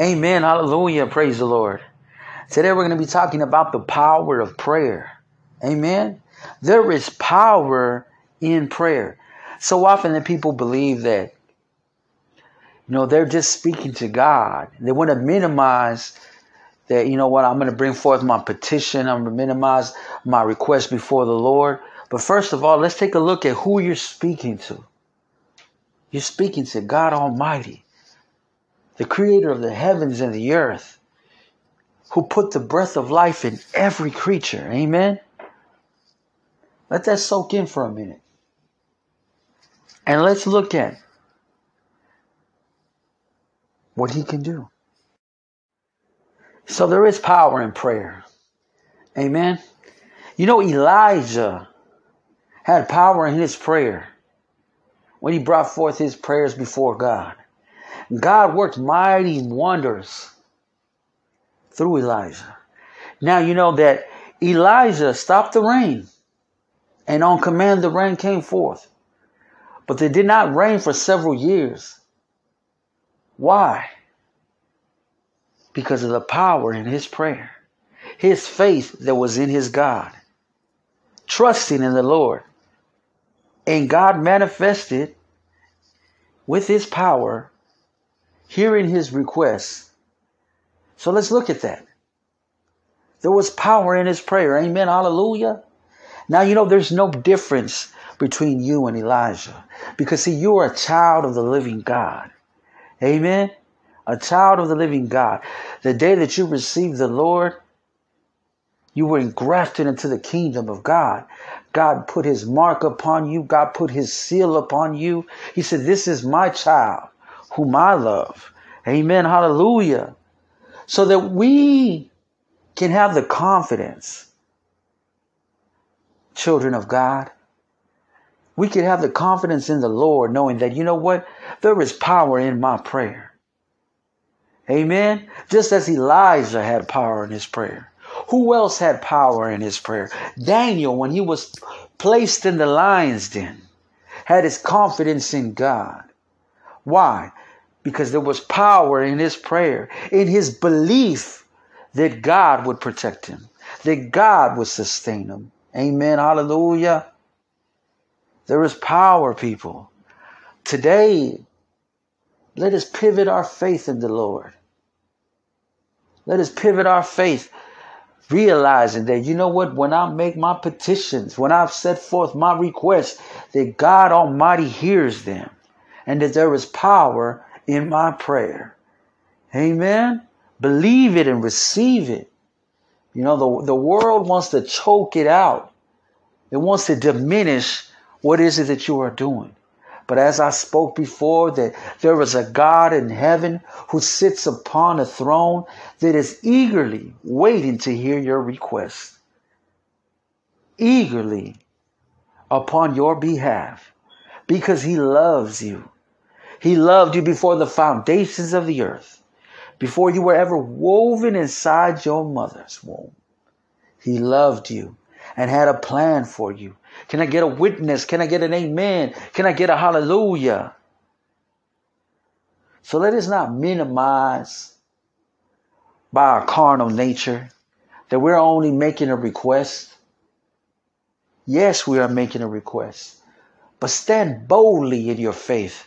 Amen. Hallelujah. Praise the Lord. Today we're going to be talking about the power of prayer. Amen. There is power in prayer. So often that people believe that, you know, they're just speaking to God. They want to minimize that, you know what, I'm going to bring forth my petition. I'm going to minimize my request before the Lord. But first of all, let's take a look at who you're speaking to. You're speaking to God Almighty, the creator of the heavens and the earth, who put the breath of life in every creature. Amen. Let that soak in for a minute. And let's look at what he can do. So there is power in prayer. Amen. You know, Elijah had power in his prayer when he brought forth his prayers before God. God worked mighty wonders through Elijah. Now you know that Elijah stopped the rain, and on command the rain came forth. But they did not rain for several years. Why? Because of the power in his prayer, his faith that was in his God, trusting in the Lord. And God manifested with his power, hearing his requests. So let's look at that. There was power in his prayer. Amen. Hallelujah. Now, you know, there's no difference between you and Elijah because, see, you are a child of the living God. Amen. A child of the living God. The day that you received the Lord, you were engrafted into the kingdom of God. God put his mark upon you. God put his seal upon you. He said, This is my child whom I love. Amen. Hallelujah. So that we can have the confidence, children of God, we can have the confidence in the Lord, knowing that, you know what? There is power in my prayer. Amen. Just as Elijah had power in his prayer. Who else had power in his prayer? Daniel, when he was placed in the lion's den, had his confidence in God. Why? Because there was power in his prayer, in his belief that God would protect him, that God would sustain him. Amen. Hallelujah. There is power, people. Today, let us pivot our faith in the Lord. Let us pivot our faith realizing that, you know what, when I make my petitions, when I've set forth my requests, that God Almighty hears them and that there is power in my prayer. Amen. Believe it and receive it. You know, the, the world wants to choke it out. It wants to diminish what is it that you are doing. But as I spoke before, that there is a God in heaven who sits upon a throne that is eagerly waiting to hear your request. Eagerly upon your behalf because he loves you. He loved you before the foundations of the earth, before you were ever woven inside your mother's womb. He loved you and had a plan for you. Can I get a witness? Can I get an amen? Can I get a hallelujah? So let us not minimize by our carnal nature that we're only making a request. Yes, we are making a request, but stand boldly in your faith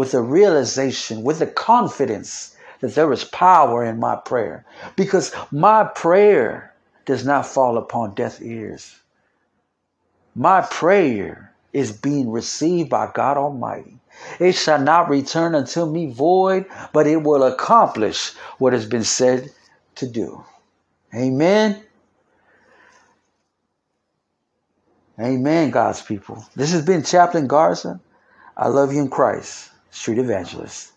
with the realization, with the confidence that there is power in my prayer because my prayer does not fall upon deaf ears. My prayer is being received by God Almighty. It shall not return unto me void, but it will accomplish what has been said to do. Amen. Amen, God's people. This has been Chaplain Garza. I love you in Christ, Street Evangelist.